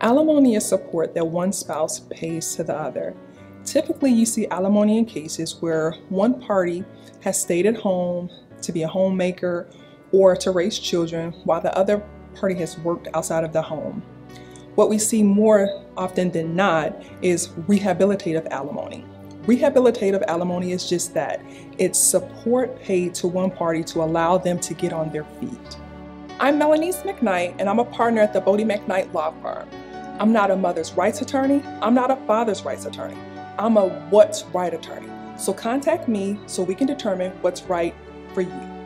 Alimony is support that one spouse pays to the other. Typically, you see alimony in cases where one party has stayed at home to be a homemaker or to raise children while the other party has worked outside of the home. What we see more often than not is rehabilitative alimony. Rehabilitative alimony is just that. It's support paid to one party to allow them to get on their feet. I'm Melanice McKnight, and I'm a partner at the Bodie McKnight Law Firm. I'm not a mother's rights attorney. I'm not a father's rights attorney. I'm a what's right attorney. So contact me so we can determine what's right for you.